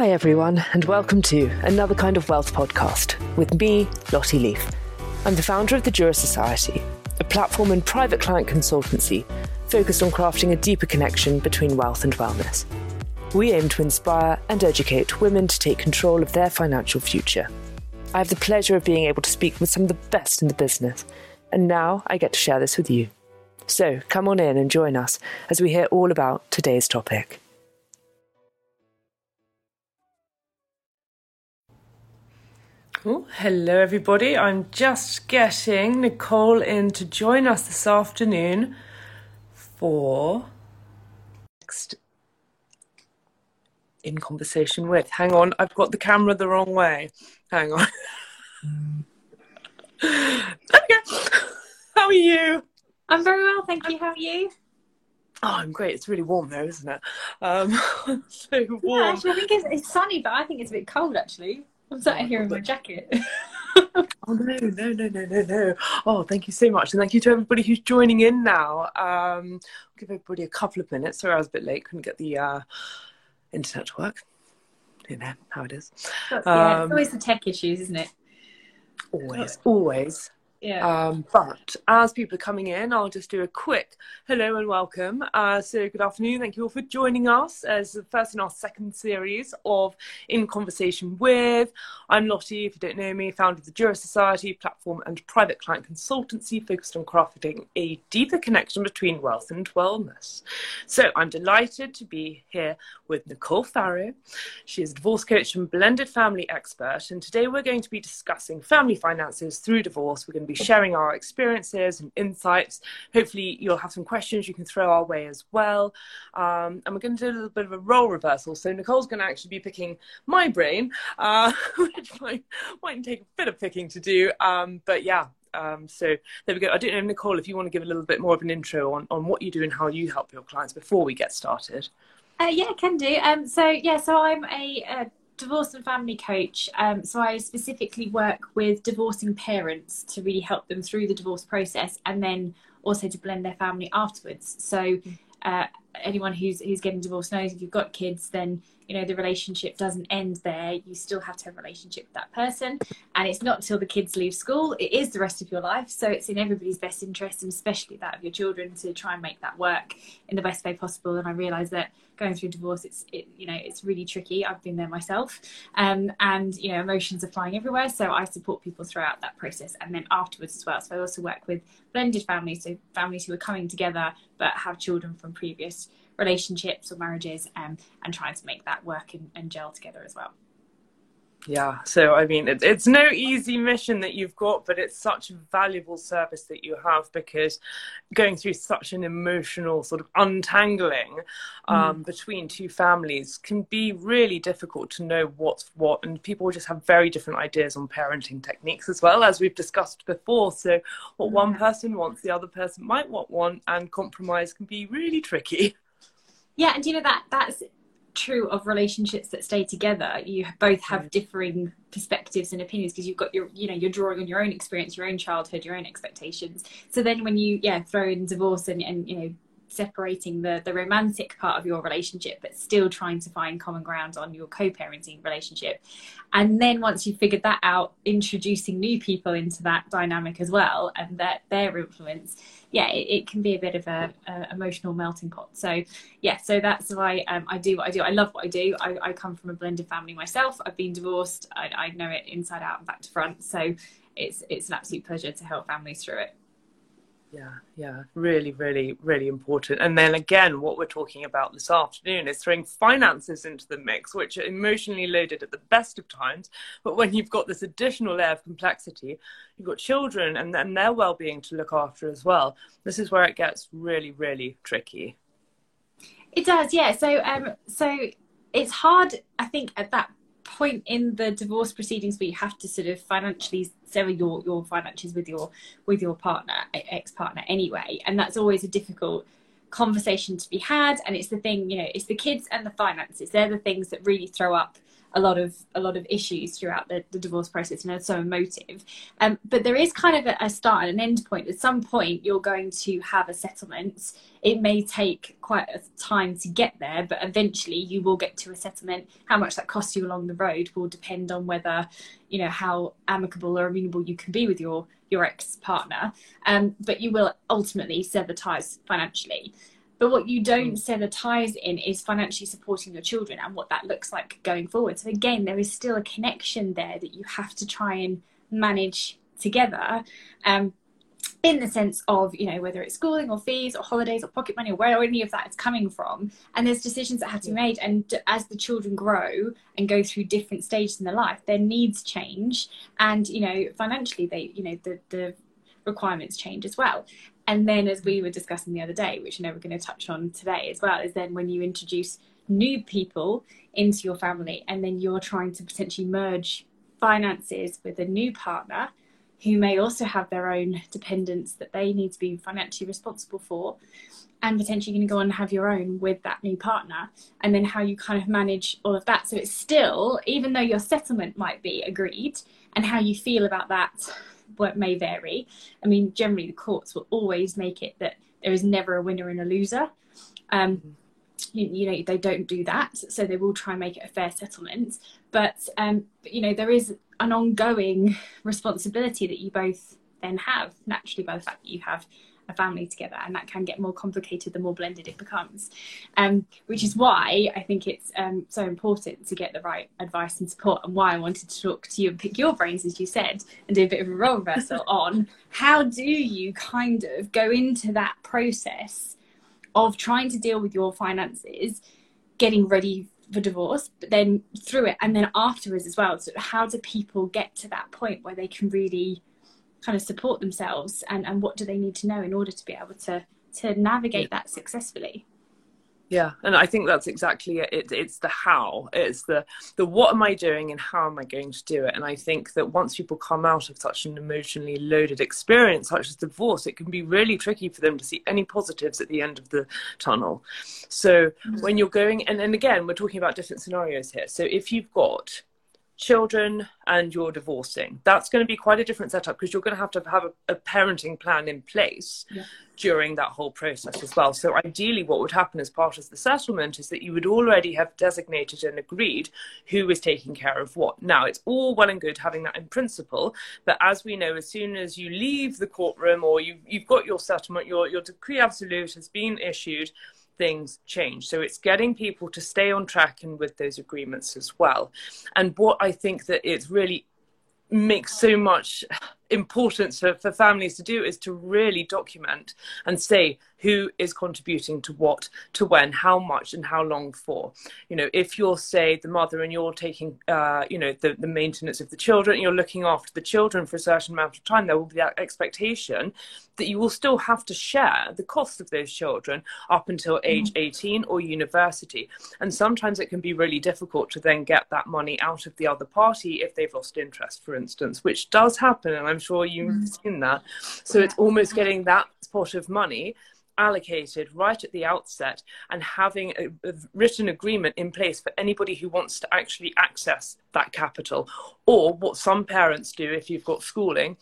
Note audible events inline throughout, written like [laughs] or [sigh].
Hi, everyone, and welcome to another kind of wealth podcast with me, Lottie Leaf. I'm the founder of the Jura Society, a platform and private client consultancy focused on crafting a deeper connection between wealth and wellness. We aim to inspire and educate women to take control of their financial future. I have the pleasure of being able to speak with some of the best in the business, and now I get to share this with you. So come on in and join us as we hear all about today's topic. Oh, hello, everybody. I'm just getting Nicole in to join us this afternoon for next in conversation with. Hang on, I've got the camera the wrong way. Hang on. [laughs] okay. How are you? I'm very well, thank you. How are you? Oh, I'm great. It's really warm though, isn't it? Um, [laughs] so warm. Yeah, actually, I think it's, it's sunny, but I think it's a bit cold actually. I'm sat here in my jacket. [laughs] oh no, no, no, no, no, no. Oh, thank you so much. And thank you to everybody who's joining in now. Um, I'll give everybody a couple of minutes. Sorry I was a bit late, couldn't get the uh, internet to work. You know how it is. That's, yeah, um, it's always the tech issues, isn't it? Always, always. Yeah. Um, but as people are coming in, I'll just do a quick hello and welcome. Uh, so, good afternoon. Thank you all for joining us as the first in our second series of In Conversation with. I'm Lottie, if you don't know me, founder of the Jura Society platform and private client consultancy focused on crafting a deeper connection between wealth and wellness. So, I'm delighted to be here with Nicole Farrow. She is a divorce coach and blended family expert. And today we're going to be discussing family finances through divorce. We're going to be sharing our experiences and insights. Hopefully, you'll have some questions you can throw our way as well. Um, and we're going to do a little bit of a role reversal. So, Nicole's going to actually be picking my brain, uh, [laughs] which might, might take a bit of picking to do. Um, but yeah, um, so there we go. I don't know, Nicole, if you want to give a little bit more of an intro on, on what you do and how you help your clients before we get started. Uh, yeah, can do. Um, so yeah, so I'm a, a divorce and family coach. Um, so I specifically work with divorcing parents to really help them through the divorce process and then also to blend their family afterwards. So uh, anyone who's who's getting divorced knows if you've got kids, then you know the relationship doesn't end there. You still have to have a relationship with that person, and it's not until the kids leave school. It is the rest of your life. So it's in everybody's best interest, and especially that of your children, to try and make that work in the best way possible. And I realise that going through divorce, it's it, you know it's really tricky. I've been there myself, um, and you know emotions are flying everywhere. So I support people throughout that process, and then afterwards as well. So I also work with blended families, so families who are coming together but have children from previous relationships or marriages, um, and trying to make that work and, and gel together as well. Yeah so i mean it, it's no easy mission that you've got but it's such a valuable service that you have because going through such an emotional sort of untangling um, mm. between two families can be really difficult to know what's what and people just have very different ideas on parenting techniques as well as we've discussed before. So what one person wants the other person might want one and compromise can be really tricky yeah and you know that that's true of relationships that stay together you both have mm. differing perspectives and opinions because you've got your you know you're drawing on your own experience your own childhood your own expectations so then when you yeah throw in divorce and, and you know separating the the romantic part of your relationship but still trying to find common ground on your co-parenting relationship. And then once you've figured that out introducing new people into that dynamic as well and that their influence yeah it, it can be a bit of a, a, emotional melting pot. So yeah so that's why um, i do what i do. I love what i do. I, I come from a blended family myself. I've been divorced. I, I know it inside out and back to front. So it's it's an absolute pleasure to help families through it yeah, yeah, really, really, really important. And then again, what we're talking about this afternoon is throwing finances into the mix, which are emotionally loaded at the best of times. But when you've got this additional layer of complexity, you've got children and then their well being to look after as well. This is where it gets really, really tricky. It does, yeah. So, um, so it's hard, I think, at that point in the divorce proceedings where you have to sort of financially settle your your finances with your with your partner ex partner anyway and that's always a difficult conversation to be had and it's the thing you know it's the kids and the finances. They're the things that really throw up a lot of a lot of issues throughout the, the divorce process and are so emotive. Um, but there is kind of a, a start and an end point. At some point, you're going to have a settlement. It may take quite a time to get there, but eventually you will get to a settlement. How much that costs you along the road will depend on whether, you know, how amicable or amenable you can be with your your ex partner. Um, but you will ultimately sever ties financially. But what you don't mm. sever ties in is financially supporting your children and what that looks like going forward. So again, there is still a connection there that you have to try and manage together. Um, in the sense of you know whether it's schooling or fees or holidays or pocket money or where any of that is coming from and there's decisions that have to be made and as the children grow and go through different stages in their life their needs change and you know financially they you know the the requirements change as well and then, as we were discussing the other day, which I know we're going to touch on today as well, is then when you introduce new people into your family and then you're trying to potentially merge finances with a new partner who may also have their own dependents that they need to be financially responsible for and potentially going to go on and have your own with that new partner and then how you kind of manage all of that. So it's still even though your settlement might be agreed and how you feel about that may vary. I mean, generally the courts will always make it that there is never a winner and a loser. Um, mm-hmm. you, you, know, they don't do that, so they will try and make it a fair settlement. But, um, but you know, there is an ongoing responsibility that you both then have naturally by the fact that you have a family together and that can get more complicated the more blended it becomes um, which is why i think it's um, so important to get the right advice and support and why i wanted to talk to you and pick your brains as you said and do a bit of a role reversal [laughs] on how do you kind of go into that process of trying to deal with your finances getting ready for divorce, but then through it and then afterwards as well. So how do people get to that point where they can really kind of support themselves and, and what do they need to know in order to be able to to navigate that successfully yeah and i think that's exactly it. it. it's the how it's the the what am i doing and how am i going to do it and i think that once people come out of such an emotionally loaded experience such as divorce it can be really tricky for them to see any positives at the end of the tunnel so mm-hmm. when you're going and, and again we're talking about different scenarios here so if you've got children and you're divorcing. That's going to be quite a different setup because you're going to have to have a, a parenting plan in place yeah. during that whole process as well. So ideally what would happen as part of the settlement is that you would already have designated and agreed who is taking care of what. Now it's all well and good having that in principle but as we know as soon as you leave the courtroom or you, you've got your settlement your, your decree absolute has been issued things change. So it's getting people to stay on track and with those agreements as well. And what I think that it's really makes so much importance for, for families to do is to really document and say who is contributing to what to when how much and how long for. You know if you're say the mother and you're taking uh, you know the, the maintenance of the children you're looking after the children for a certain amount of time there will be that expectation that you will still have to share the cost of those children up until mm-hmm. age 18 or university. And sometimes it can be really difficult to then get that money out of the other party if they've lost interest for instance which does happen. And i'm sure you've mm. seen that so it's almost getting that pot of money allocated right at the outset and having a, a, written agreement in place for anybody who wants to actually access that capital. Or what some parents do if you've got schooling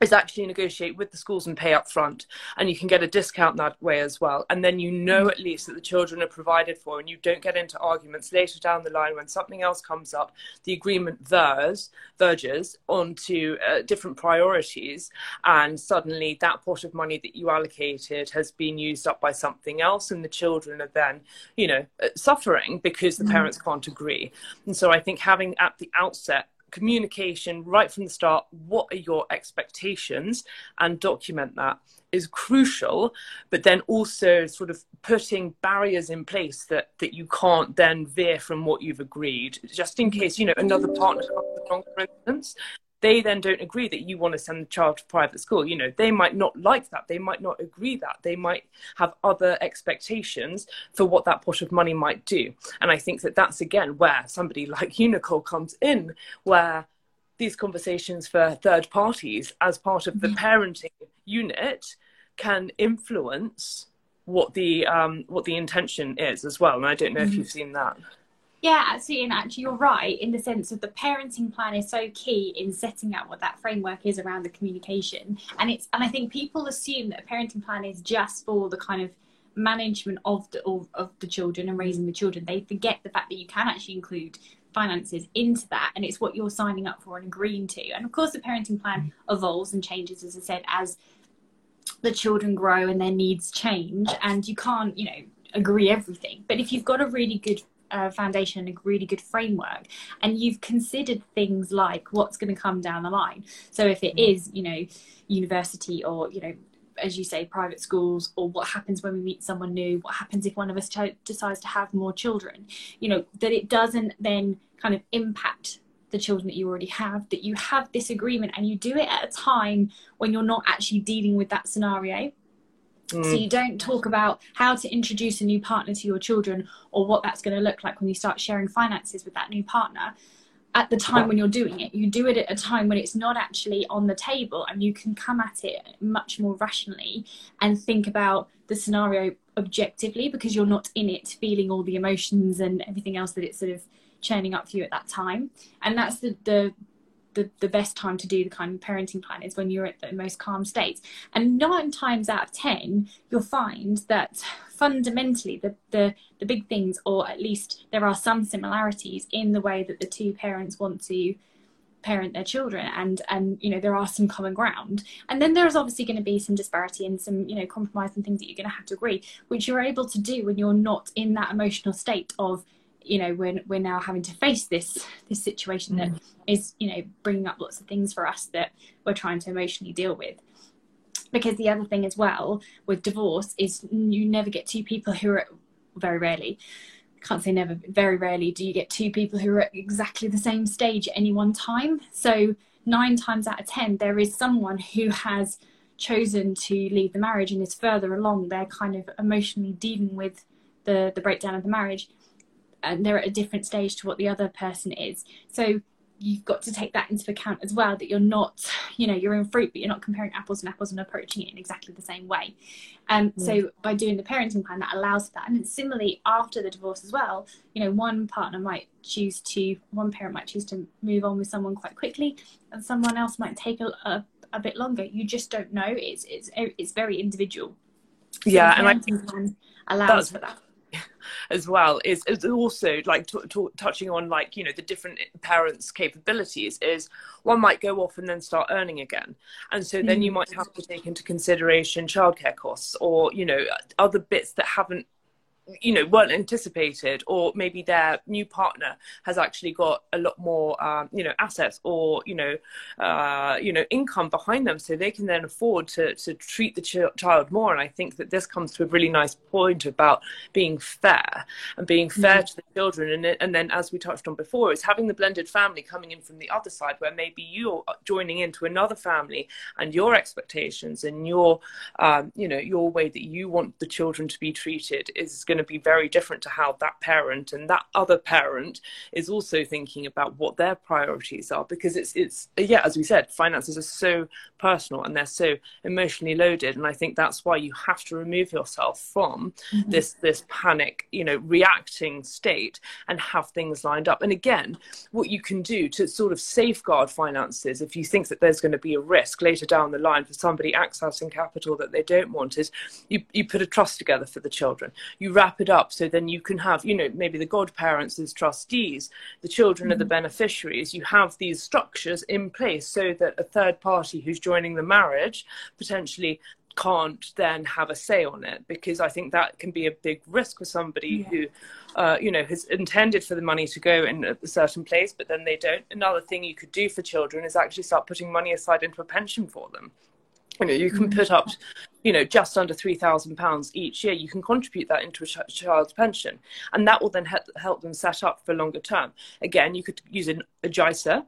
is actually negotiate with the schools and pay up front and you can get a discount that way as well and then you know mm. at least that the children are provided for and you don't get into arguments later down the line when something else comes up the agreement verges verges onto uh, different priorities and suddenly that pot of money that you allocated has been used up by something else and the children are then you know uh, suffering because the mm. parents can't agree and so i think having at the outset communication right from the start what are your expectations and document that is crucial but then also sort of putting barriers in place that that you can't then veer from what you've agreed. Just in case you know another partner for instance they then don't agree that you want to send the child to private school. You know they might not like that. They might not agree that. They might have other expectations for what that pot of money might do. And i think that that's again where somebody [laughs] like you nicole comes in where these conversations for third parties as part of the mm-hmm. parenting unit can influence what the um, what the intention is as well. And i don't know mm-hmm. if you've seen that Yeah, absolutely. And actually, you're right in the sense of the parenting plan is so key in setting out what that framework is around the communication. And it's and I think people assume that a parenting plan is just for the kind of management of the of, of the children and raising the children. They forget the fact that you can actually include finances into that and it's what you're signing up for and agreeing to and of course the parenting plan evolves and changes as i said as the children grow and their needs change and you can't you know agree everything but if you've got a really good uh, foundation and a really good framework and you've considered things like what's going to come down the line. So if it is you know university or you know as you say private schools or what happens when we meet someone new what happens if one of us ch- decides to have more children you know that it doesn't then kind of impact the children that you already have that you have this agreement and you do it at a time when you're not actually dealing with that scenario mm. so you don't talk about how to introduce a new partner to your children or what that's going to look like when you start sharing finances with that new partner at the time when you're doing it. You do it at a time when it's not actually on the table and you can come at it much more rationally and think about the scenario objectively because you're not in it feeling all the emotions and everything else that it's sort of churning up for you at that time. And that's the the the, the best time to do the kind of parenting plan is when you're at the most calm state and nine times out of ten you'll find that fundamentally the, the the big things or at least there are some similarities in the way that the two parents want to parent their children and and you know there are some common ground. And then there's obviously going to be some disparity and some you know compromise and things that you're going to have to agree which you're able to do when you're not in that emotional state of you know we're, we're now having to face this this situation that mm. is you know bringing up lots of things for us that we're trying to emotionally deal with. Because the other thing as well with divorce is you never get two people who are very rarely can't say never very rarely do you get two people who are at exactly the same stage at any one time. So nine times out of ten there is someone who has chosen to leave the marriage and is further along. They're kind of emotionally dealing with the the breakdown of the marriage and they're at a different stage to what the other person is. So you've got to take that into account as well that you're not you know you're in fruit but you're not comparing apples and apples and approaching it in exactly the same way. Um, mm. so by doing the parenting plan that allows for that. And similarly after the divorce as well you know one partner might choose to one parent might choose to move on with someone quite quickly and someone else might take a, a, a bit longer. You just don't know. It's it's it's very individual. So yeah and i allows for that [laughs] as well is, is also like t- t- touching on like you know the different parents capabilities is one might go off and then start earning again and so then you mm. might have to take into consideration childcare costs or you know other bits that haven't you know weren't anticipated or maybe their new partner has actually got a lot more um, you know assets or you know uh, you know income behind them so they can then afford to to treat the ch- child more and i think that this comes to a really nice point about being fair and being fair mm-hmm. to the children and, and then as we touched on before is having the blended family coming in from the other side where maybe you're joining into another family and your expectations and your um, you know your way that you want the children to be treated is going going to be very different to how that parent and that other parent is also thinking about what their priorities are because it's it's yeah as we said finances are so personal and they're so emotionally loaded and i think that's why you have to remove yourself from mm-hmm. this this panic you know reacting state and have things lined up and again what you can do to sort of safeguard finances if you think that there's going to be a risk later down the line for somebody accessing capital that they don't want is you, you put a trust together for the children you wrap it up so then you can have you know maybe the godparents as trustees the children mm-hmm. are the mm-hmm. beneficiaries you have these structures in place so that a third party who's joining the marriage potentially can't then have a say on it because I think that can be a big risk for somebody yeah. who, uh, you know, has intended for the money to go in a certain place, but then they don't. Another thing you could do for children is actually start putting money aside into a pension for them you know you can put up you know just under 3000 pounds each year you can contribute that into a ch- child's pension and that will then he- help them set up for longer term again you could use an, a JISA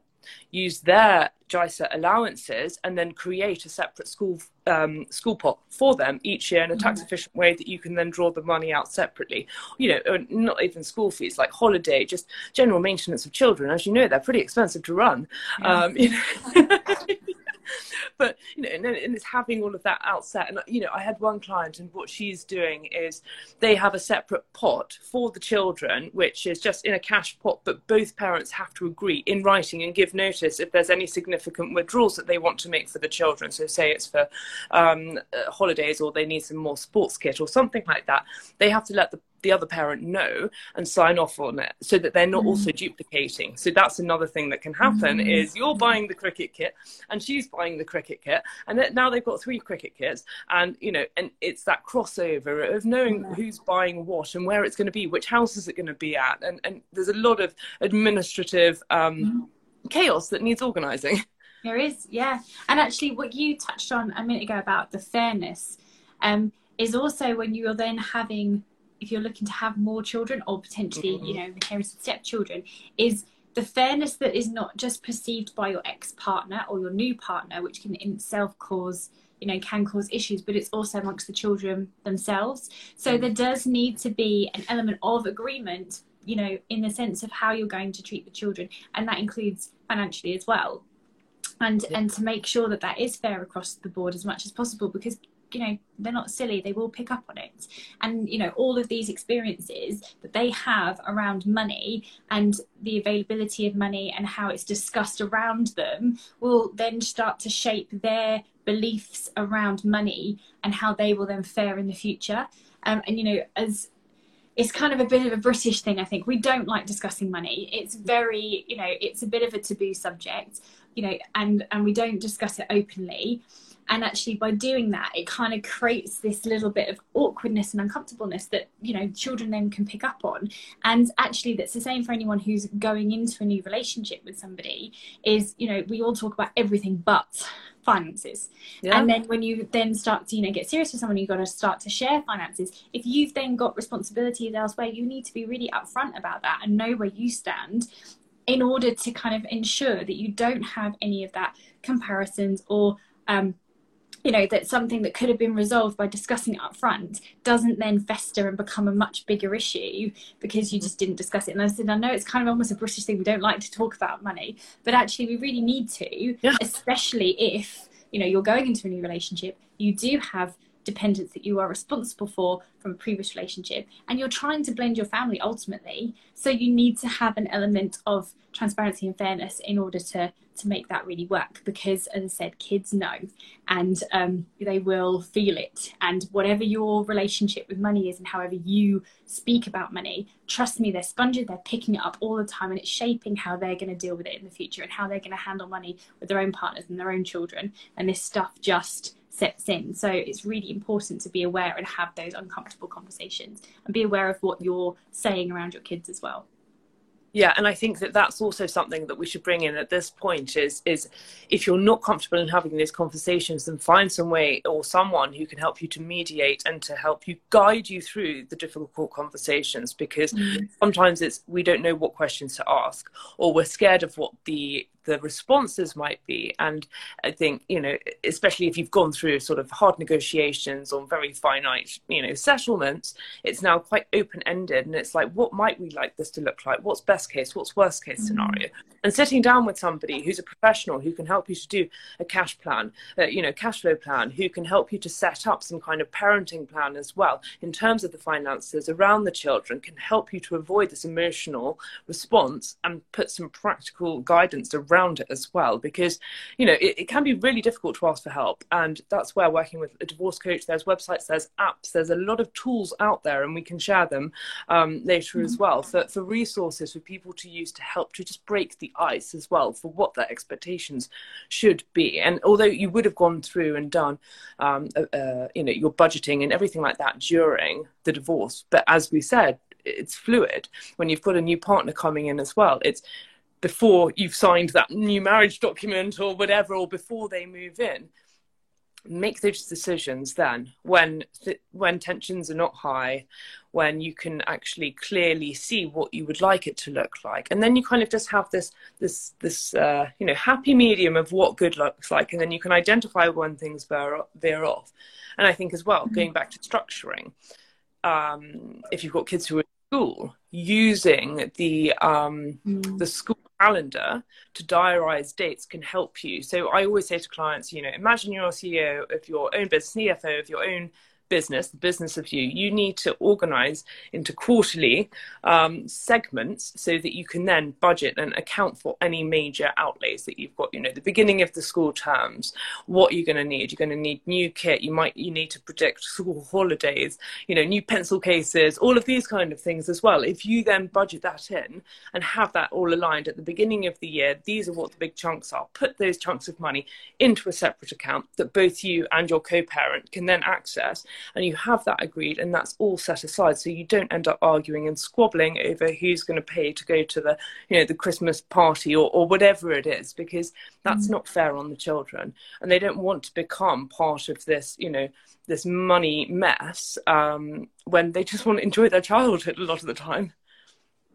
use their JISA allowances and then create a separate school um, school pot for them each year in a tax mm-hmm. efficient way that you can then draw the money out separately. You know, not even school fees like holiday, just general maintenance of children. As you know, they're pretty expensive to run. Yeah. Um, you know, [laughs] [laughs] but you know, and, and, it's having all of that outset. And you know, I had one client, and what she's doing is they have a separate pot for the children, which is just in a cash pot, but both parents have to agree in writing and give notice if there's any significant withdrawals that they want to make for the children. So, say it's for um, uh, holidays or they need some more sports kit or something like that, they have to let the the other parent know and sign off on it so that they're not mm. also duplicating so that's another thing that can happen mm. is you're buying the cricket kit and she's buying the cricket kit and now they've got three cricket kits and you know and it's that crossover of knowing who's buying what and where it's going to be which house is it going to be at and and there's a lot of administrative um, mm. chaos that needs organizing [laughs] there is yeah and actually what you touched on a minute ago about the fairness um, is also when you're then having if you're looking to have more children or potentially, mm-hmm. you know, inherited stepchildren, is the fairness that is not just perceived by your ex partner or your new partner, which can in itself cause, you know, can cause issues, but it's also amongst the children themselves. So mm-hmm. there does need to be an element of agreement, you know, in the sense of how you're going to treat the children, and that includes financially as well. And, yeah. and to make sure that that is fair across the board as much as possible because you know they're not silly they will pick up on it and you know all of these experiences that they have around money and the availability of money and how it's discussed around them will then start to shape their beliefs around money and how they will then fare in the future um, and you know as it's kind of a bit of a British thing, I think. We don't like discussing money. It's very, you know, it's a bit of a taboo subject, you know, and and we don't discuss it openly and actually by doing that it kind of creates this little bit of awkwardness and uncomfortableness that you know children then can pick up on. And actually that's the same for anyone who's going into a new relationship with somebody is you know we all talk about everything but finances. Yeah. and then when you then start to you know get serious with someone you've got to start to share finances. If you've then got responsibilities elsewhere you need to be really upfront about that and know where you stand in order to kind of ensure that you don't have any of that comparisons or um, you know that something that could have been resolved by discussing it up front doesn't then fester and become a much bigger issue because you just didn't discuss it and i said i know it's kind of almost a british thing we don't like to talk about money but actually we really need to yeah. especially if you know you're going into a new relationship you do have dependents that you are responsible for from a previous relationship and you're trying to blend your family ultimately. So you need to have an element of transparency and fairness in order to to make that really work because as i said kids know and um, they will feel it. And whatever your relationship with money is and however you speak about money trust me they're sponges they're picking it up all the time and it's shaping how they're going to deal with it in the future and how they're going to handle money with their own partners and their own children. And this stuff just sets in. So it's really important to be aware and have those uncomfortable conversations and be aware of what you're saying around your kids as well yeah and i think that that's also something that we should bring in at this point is is if you're not comfortable in having these conversations then find some way or someone who can help you to mediate and to help you guide you through the difficult conversations because mm-hmm. sometimes it's we don't know what questions to ask or we're scared of what the the responses might be. And I think, you know, especially if you've gone through sort of hard negotiations on very finite, you know, settlements, it's now quite open ended. And it's like, what might we like this to look like? What's best case? What's worst case mm-hmm. scenario? And sitting down with somebody who's a professional who can help you to do a cash plan, uh, you know, cash flow plan, who can help you to set up some kind of parenting plan as well in terms of the finances around the children, can help you to avoid this emotional response and put some practical guidance around around it as well because you know it, it, can be really difficult to ask for help and that's where working with a divorce coach there's websites there's apps there's a lot of tools out there and we can share them um, later mm-hmm. as well. For, for resources for people to use to help to just break the ice as well for what their expectations should be. And although you would have gone through and done um, uh, uh, you know your budgeting and everything like that during the divorce but as we said it's fluid. When you've got a new partner coming in as well it's before you've signed that new marriage document or whatever, or before they move in. Make those decisions then when th- when tensions are not high, when you can actually clearly see what you would like it to look like, and then you kind of just have this this this uh, you know happy medium of what good looks like, and then you can identify when things veer, veer off. And I think as well, mm-hmm. going back to structuring, um, if you've got kids who are school using the um, mm. the school calendar to diarize dates can help you. So I always say to clients, you know, imagine you're a CEO of your own business, CFO of your own business, the business of you, you need to organize into quarterly um, segments so that you can then budget and account for any major outlays that you've got. You know, the beginning of the school terms, what you're going to need. You're going to need new kit. You might you need to predict school holidays. You know, new pencil cases. All of these kind of things as well. If you then budget that in and have that all aligned at the beginning of the year, these are what the big chunks are. Put those chunks of money into a separate account that both you and your co-parent can then access and you have that agreed and that's all set aside. So you don't end up arguing and squabbling over who's going to pay to go to the you know the christmas party or, or whatever it is because that's mm. not fair on the children. And they don't want to become part of this you know this money mess um, when they just want to enjoy their childhood a lot of the time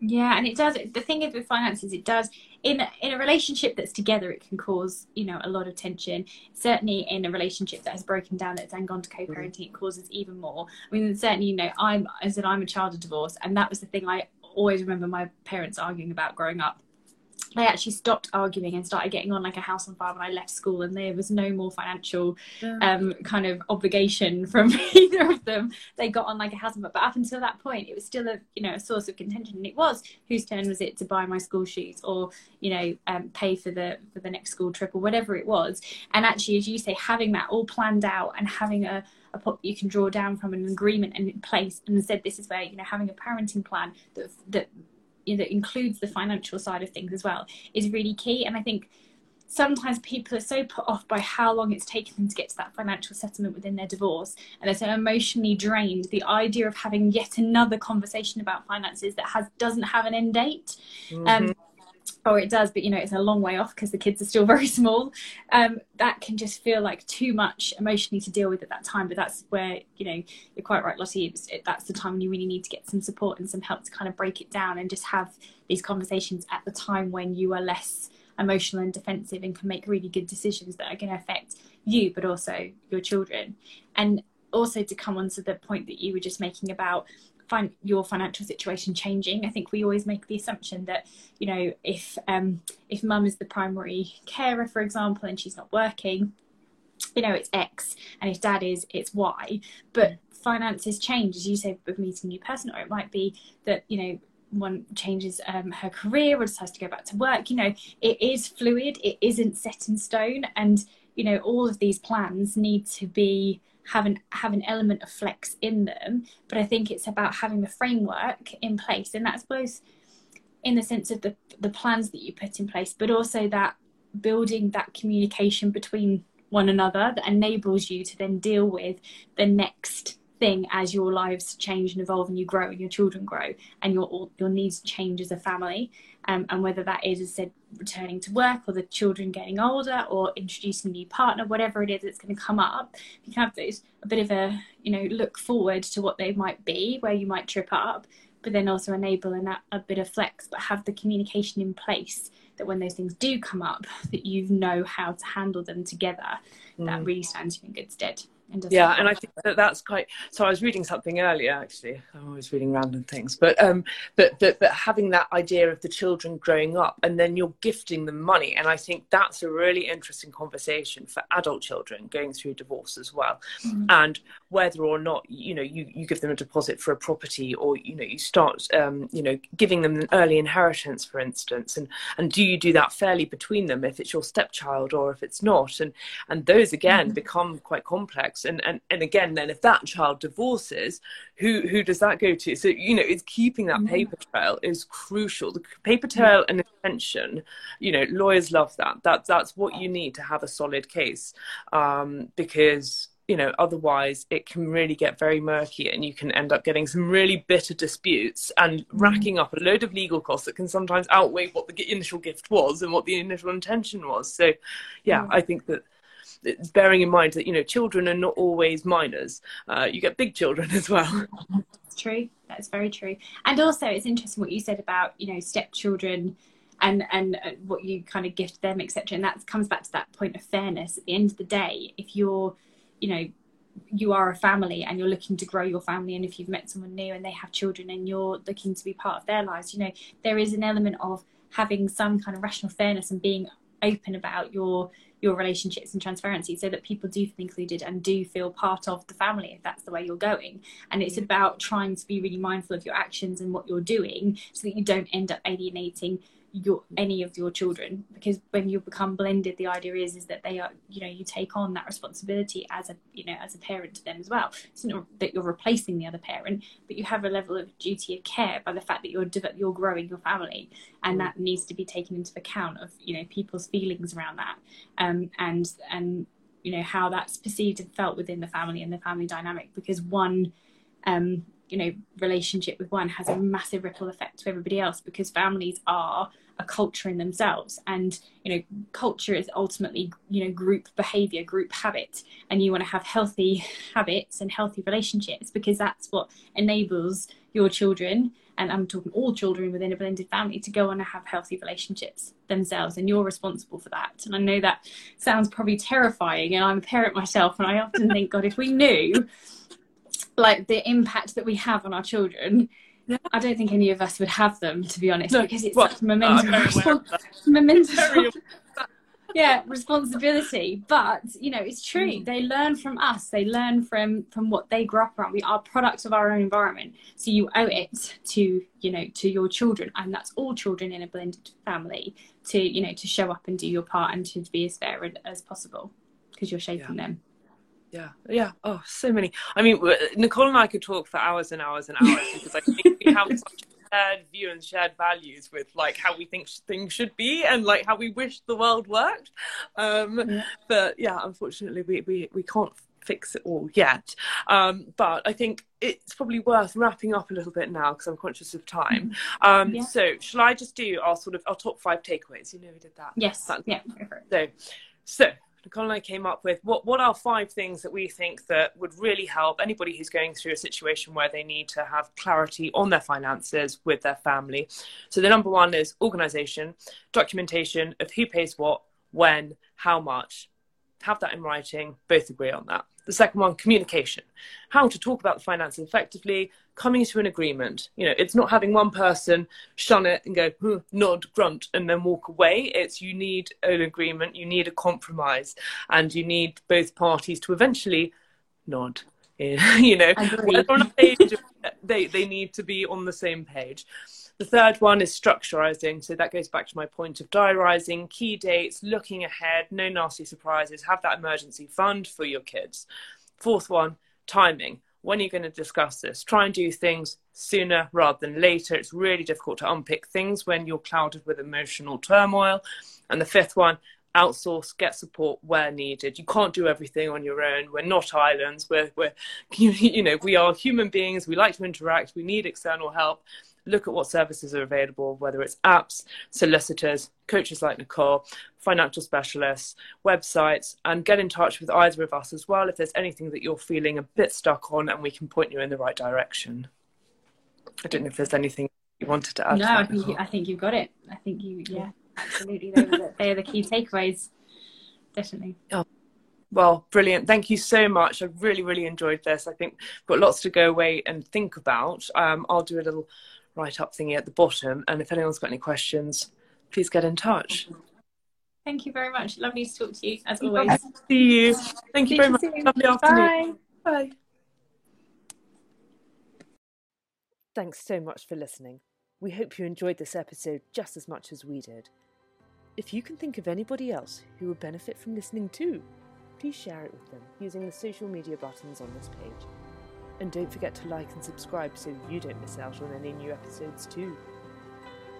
yeah, and it does. The thing is with finances, it does in in a relationship that's together, it can cause you know a lot of tension. Certainly, in a relationship that has broken down, that's then gone to mm-hmm. co-parenting, mm-hmm. it causes even more. I mean, certainly, you know, I'm I said I'm a child of divorce, and that was the thing I always remember my parents arguing about growing up they actually stopped arguing and started getting on like a house on fire when I left school, and there was no more financial yeah. um, kind of obligation [laughs] from either of them. They got on like a house on fire, but up until that point, it was still a you know a source of contention, and it was whose turn was it to buy my school shoes or you know um, pay for the for the next school trip or whatever it was. And actually, as you say, having that all planned out and having a a pot you can draw down from an agreement and in place and said this is where you know having a parenting plan that that you know, that includes the financial side of things as well is really key. And I think sometimes people are so put off by how long it's taken them to get to that financial settlement within their divorce and they're so emotionally drained the idea of having yet another conversation about finances that has doesn't have an end date um, mm-hmm. um, or it does, but you know, it's a long way off because the kids are still [laughs] very small. Um, that can just feel like too much emotionally to deal with at that time. But that's where, you know, you're quite right, Lottie. It, that's the time when you really need to get some support and some help to kind of break it down and just have these conversations at the time when you are less emotional and defensive and can make really good decisions that are going to affect you, but also your children. And also to come on to the point that you were just making about find your financial situation changing. I think we always make the assumption that you know if um, if mum is the primary carer, for example, and she's not working, you know it's X, and if dad is, it's Y. But finances change, as you say, with meeting a new person, or it might be that you know one changes um, her career or decides to go back to work. You know, it is fluid. It isn't set in stone, and you know all of these plans need to be have an have an element of flex in them but i think it's about having the framework in place and that's both in the sense of the the plans that you put in place but also that building that communication between one another that enables you to then deal with the next thing as your lives change and evolve and you grow and your children grow and your your needs change as a family. Um, and whether that is as I said returning to work or the children getting older or introducing a new partner whatever it is that's going to come up you can have those a bit of a you know look forward to what they might be where you might trip up but then also enable a, a bit of flex but have the communication in place that when those things do come up that you know how to handle them together. Mm. that really stands you in good stead and yeah and i think that that's quite so i was reading something earlier actually. I'm always reading random things. But um but but, but having that idea of the children growing up and then you're gifting them money and i think that's a really interesting conversation for adult children going through divorce as well. Mm-hmm. and whether or not you know you, you give them a deposit for a property or you know you start um, you know giving them an early inheritance for instance and and do you do that fairly between them if it's your stepchild or if it's not? And and those again mm-hmm. become quite complex and, and and again then if that child divorces who who does that go to? So you know it's keeping that mm-hmm. paper trail is crucial. The paper trail and attention you know lawyers love that. That that's what you need to have a solid case um, because you know otherwise it can really get very murky and you can end up getting some really bitter disputes and mm-hmm. racking up a load of legal costs that can sometimes outweigh what the initial gift was and what the initial intention was. So yeah i think that bearing in mind that you know children are not always minors. Uh, you get big children [laughs] as well. That's true. That's very true. And also it's interesting what you said about you know stepchildren and and uh, what you kind of gift them etc and that comes back to that point of fairness. At the end of the day if you're you know you are a family and you're looking to grow your family and if you've met someone new and they have children and you're looking to be part of their lives you know there is an element of having some kind of rational fairness and being open about your your relationships and transparency so that people do feel included and do feel part of the family if that's the way you're going. And it's mm. about trying to be really mindful of your actions and what you're doing so that you don't end up alienating your any of your children because when you become blended the idea is is that they are you know you take on that responsibility as a you know as a parent to them as well. It's not that you're replacing the other parent but you have a level of duty of care by the fact that you're you're growing your family and that needs to be taken into account of you know people's feelings around that. Um and and you know how that's perceived and felt within the family and the family dynamic because one um you know relationship with one has a massive ripple effect to everybody else because families are a culture in themselves. And you know culture is ultimately you know group behavior group habit. And you want to have healthy [laughs] habits and healthy relationships because that's what enables your children and I'm talking all children within a blended family to go on and have healthy relationships themselves. And you're responsible for that. And I know that sounds probably terrifying and I'm a parent myself and I often think god if we knew like the impact that we have on our children. I don't think any of us would have them, to be honest, no, because it's well, such a momentous, momentous yeah, responsibility. But you know, it's true. Mm. They learn from us. They learn from from what they grew up around. We are products of our own environment. So you owe it to you know to your children, and that's all children in a blended family to you know to show up and do your part and to be as fair as possible because you're shaping yeah. them yeah. Yeah. Oh so many. I mean nicole and i could talk for hours and hours and hours [laughs] because i think we have such shared view and shared values with like how we think things should be and like how we wish the world worked. Um yeah. but yeah unfortunately we, we we can't fix it all yet. Um but i think it's probably worth wrapping up a little bit now because i'm conscious of time. Mm-hmm. um yeah. so shall i just do our sort of our top five takeaways? You know we did that? Yes. That's, yeah so so Nicole and I came up with what, what are five things that we think that would really help anybody who's going through a situation where they need to have clarity on their finances with their family. So the number one is organization, documentation of who pays what, when, how much. Have that in writing, both agree on that. The second one, communication. How to talk about the finances effectively, coming to an agreement. You know, it's not having one person shun it and go, hmm, nod, grunt, and then walk away. It's you need an agreement, you need a compromise, and you need both parties to eventually nod. [laughs] you know, they, they, they need to be on the same page. The third one is structurizing. So that goes back to my point of diarising, key dates, looking ahead, no nasty surprises, have that emergency fund for your kids. Fourth one, timing. When are you going to discuss this? Try and do things sooner rather than later. It's really difficult to unpick things when you're clouded with emotional turmoil. And the fifth one, outsource, get support where needed. You can't do everything on your own. We're not islands. We're, we're [laughs] you know, we are human beings. We like to interact. We need external help look at what services are available, whether it's apps, solicitors, coaches like Nicole, financial specialists, websites, and get in touch with either of us as well if there's anything that you're feeling a bit stuck on and we can point you in the right direction. I don't know if there's anything you wanted to add. No, to I think you, I think you've got it. I think you yeah, absolutely. they, are the, they are the key takeaways. Definitely. Oh. Well, brilliant. Thank you so much. I really, really enjoyed this. I think we've got lots to go away and think about. Um, I'll do a little write up thingy at the bottom. And if anyone's got any questions, please get in touch. Thank you very much. Lovely to talk to you as always. See you. Thank you very much. Lovely afternoon. Bye. Bye. Thanks so much for listening. We hope you enjoyed this episode just as much as we did. If you can think of anybody else who would benefit from listening too, please share it with them using the social media buttons on this page. And don't forget to like and subscribe so you don't miss out on any new episodes too.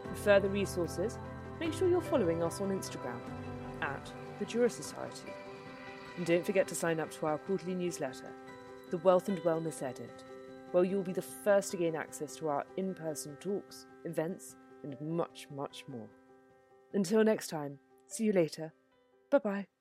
For further resources, make sure you're following us on Instagram at the Jura Society. And don't forget to sign up to our quarterly newsletter, The Wealth and Wellness Edit, where you'll be the first to gain access to our in person talks, events, and much, much more. Until next time, see you later. Bye bye.